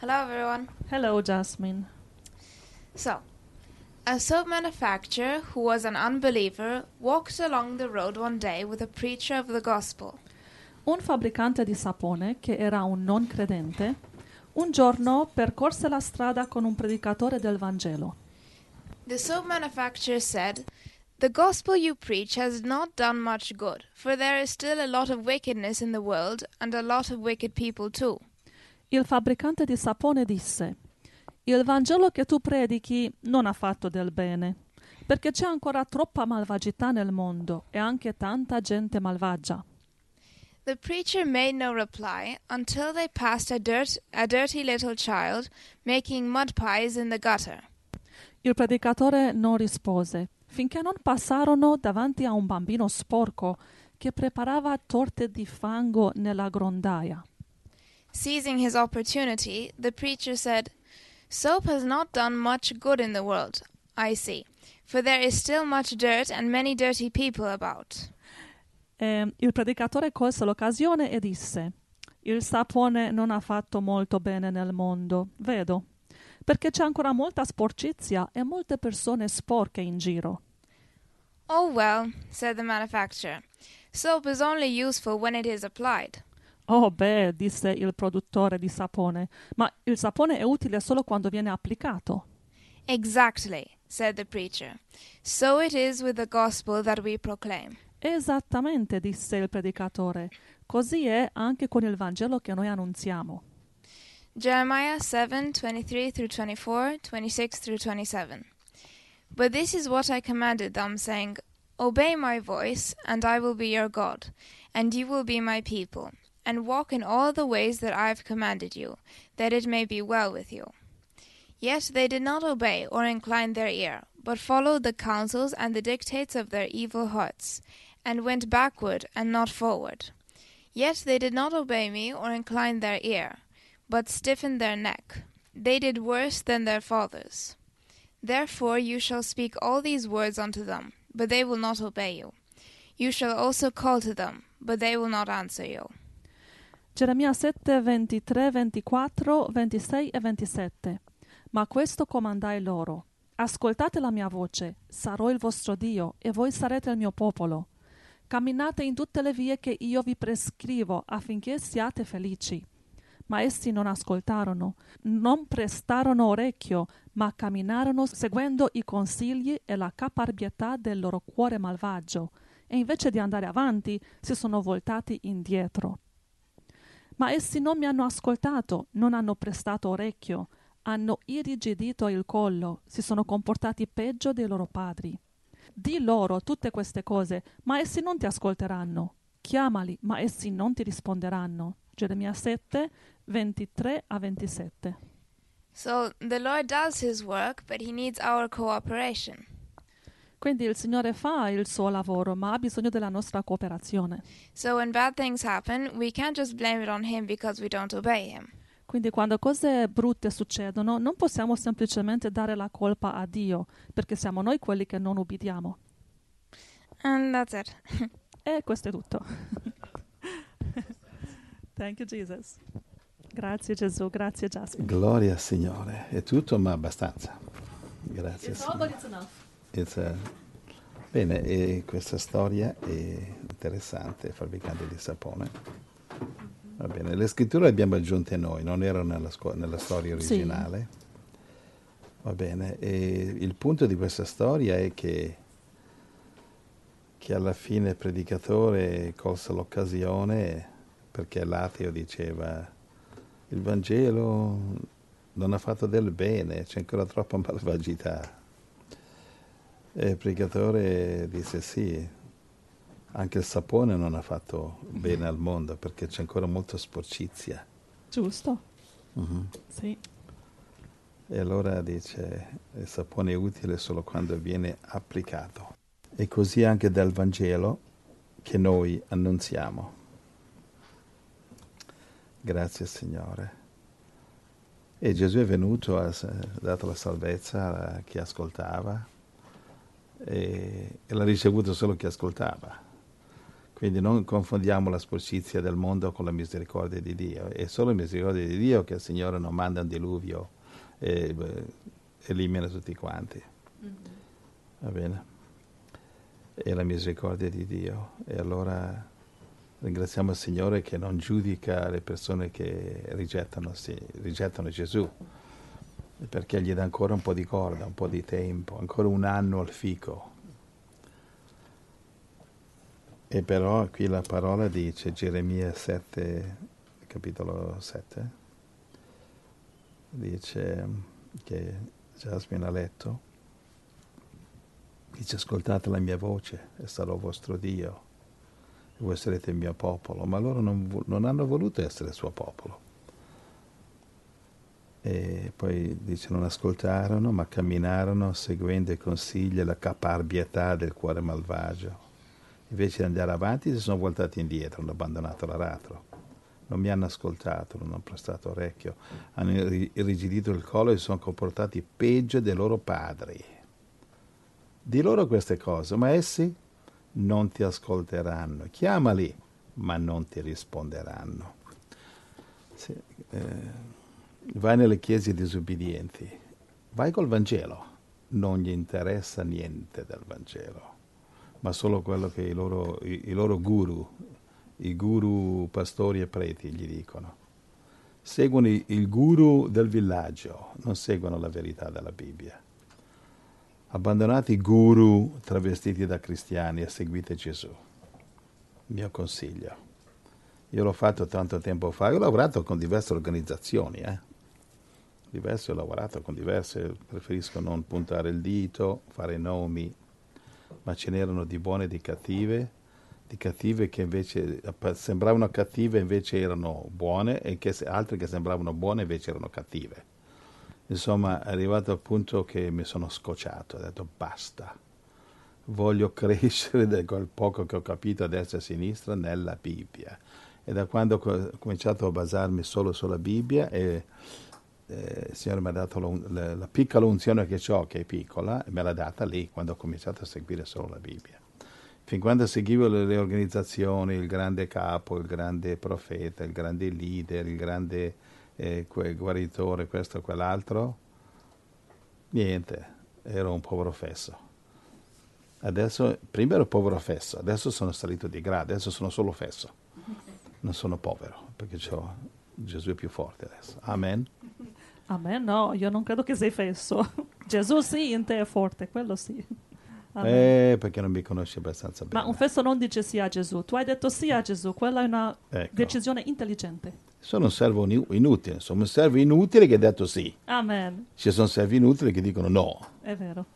Hello, everyone. Hello, Jasmine. So, a soap manufacturer who was an unbeliever walked along the road one day with a preacher of the gospel. Un fabbricante di sapone, che era un non credente, un giorno percorse la strada con un predicatore del Vangelo. The soap manufacturer said, The gospel you preach has not done much good, for there is still a lot of wickedness in the world, and a lot of wicked people too. Il fabbricante di sapone disse: Il Vangelo che tu predichi non ha fatto del bene, perché c'è ancora troppa malvagità nel mondo e anche tanta gente malvagia. The preacher made no reply until they passed a, dirt, a dirty little child making mud pies in the gutter. Il predicatore non rispose, finché non passarono davanti a un bambino sporco che preparava torte di fango nella grondaia. Seizing his opportunity, the preacher said, Soap has not done much good in the world, I see, for there is still much dirt and many dirty people about. E il predicatore colse l'occasione e disse: Il sapone non ha fatto molto bene nel mondo, vedo, perché c'è ancora molta sporcizia e molte persone sporche in giro. Oh well, said the manufacturer, soap is only useful when it is applied. Oh beh, disse il produttore di sapone, ma il sapone è utile solo quando viene applicato. Exactly, said the preacher. So it is with the gospel that we proclaim. Esattamente, disse il predicatore. Così è anche con il Vangelo che noi annunziamo. Jeremiah 7 23 through 24, 26 through 27. But this is what I commanded them, saying, Obey my voice, and I will be your God, and you will be my people, and walk in all the ways that I have commanded you, that it may be well with you. Yet they did not obey or incline their ear, but followed the counsels and the dictates of their evil hearts, and went backward and not forward. Yet they did not obey me or incline their ear, but stiffened their neck. They did worse than their fathers. Therefore you shall speak all these words unto them, but they will not obey you. You shall also call to them, but they will not answer you. Geremia 7, 23, 24, 26 e 27. Ma questo comandai loro. Ascoltate la mia voce, sarò il vostro Dio, e voi sarete il mio popolo. Camminate in tutte le vie che io vi prescrivo, affinché siate felici. Ma essi non ascoltarono, non prestarono orecchio, ma camminarono seguendo i consigli e la caparbietà del loro cuore malvagio, e invece di andare avanti si sono voltati indietro. Ma essi non mi hanno ascoltato, non hanno prestato orecchio, hanno irrigidito il collo, si sono comportati peggio dei loro padri. Di loro tutte queste cose, ma essi non ti ascolteranno. Chiamali, ma essi non ti risponderanno. Geremia 7, 23 a 27. So the Lord does his work, but he needs our cooperation. Quindi il Signore fa il suo lavoro, ma ha bisogno della nostra cooperazione. So when bad things happen, we can't just blame it on him because we don't obey him. Quindi quando cose brutte succedono, non possiamo semplicemente dare la colpa a Dio, perché siamo noi quelli che non ubbidiamo. And that's it. E questo è tutto. Thank you Jesus. Grazie Gesù, grazie Jasmine. Gloria al Signore. È tutto, ma abbastanza. Grazie. It's all, Signore. but it's enough. It's Bene, e questa storia è interessante, fabbricante di sapone. Va bene, le scritture le abbiamo aggiunte noi, non erano nella, scu- nella storia Sì. originale. Va bene, e il punto di questa storia è che, che alla fine il predicatore colse l'occasione perché l'ateo diceva il Vangelo non ha fatto del bene, c'è ancora troppa malvagità. E il predicatore disse sì, anche il sapone non ha fatto bene al mondo perché c'è ancora molta sporcizia. Giusto? Mhm. Sì. E allora dice il sapone è utile solo quando viene applicato. E così anche dal Vangelo che noi annunziamo. Grazie Signore. E Gesù è venuto, ha dato la salvezza a chi ascoltava e, e l'ha ricevuto solo chi ascoltava. Quindi non confondiamo la sporcizia del mondo con la misericordia di Dio. È solo la misericordia di Dio che il Signore non manda un diluvio e beh, elimina tutti quanti. Va bene? È la misericordia di Dio. E allora ringraziamo il Signore che non giudica le persone che rigettano, sì, rigettano Gesù, perché gli dà ancora un po' di corda, un po' di tempo, ancora un anno al fico. E però qui la parola dice, Geremia 7, capitolo 7, dice che Jasmine ha letto, dice ascoltate la mia voce e sarò vostro Dio e voi sarete il mio popolo, ma loro non, non hanno voluto essere il suo popolo. E poi dice non ascoltarono, ma camminarono seguendo i consigli e la caparbietà del cuore malvagio. Invece di andare avanti si sono voltati indietro, hanno abbandonato l'aratro. Non mi hanno ascoltato, non hanno prestato orecchio, hanno irri- irrigidito il collo e si sono comportati peggio dei loro padri. Di loro queste cose, ma essi non ti ascolteranno. Chiamali, ma non ti risponderanno. Sì, eh, vai nelle chiese disobbedienti, vai col Vangelo, non gli interessa niente del Vangelo, ma solo quello che i loro, i, i loro guru, i guru pastori e preti gli dicono. Seguono il guru del villaggio, non seguono la verità della Bibbia. Abbandonate i guru travestiti da cristiani e seguite Gesù. Mio consiglio. Io l'ho fatto tanto tempo fa, ho lavorato con diverse organizzazioni, eh. Diverse ho lavorato con diverse, preferisco non puntare il dito, fare nomi, ma ce n'erano di buone e di cattive, di cattive che invece sembravano cattive invece erano buone e che altre che sembravano buone invece erano cattive. Insomma, è arrivato al punto che mi sono scocciato, ho detto basta, voglio crescere da quel poco che ho capito a destra e a sinistra nella Bibbia. E da quando ho cominciato a basarmi solo sulla Bibbia e eh, il Signore mi ha dato la, la- la piccola unzione che ho, che è piccola, e me l'ha data lì, quando ho cominciato a seguire solo la Bibbia. Fin quando seguivo le, le organizzazioni, il grande capo, il grande profeta, il grande leader, il grande eh, guaritore, questo e quell'altro, niente, ero un povero fesso. Adesso, prima ero povero fesso, adesso sono salito di grado, adesso sono solo fesso. Non sono povero, perché Gesù è più forte adesso. Amen. A me no, io non credo che sei fesso. Gesù sì, in te è forte, quello sì. Eh, perché non mi conosci abbastanza bene. Ma un fesso non dice sì a Gesù. Tu hai detto sì a Gesù, quella è una Ecco. decisione intelligente. Sono un servo inu- inutile, sono un servo inutile che ha detto sì. Amen. Ci sono servi inutili che dicono no. È vero.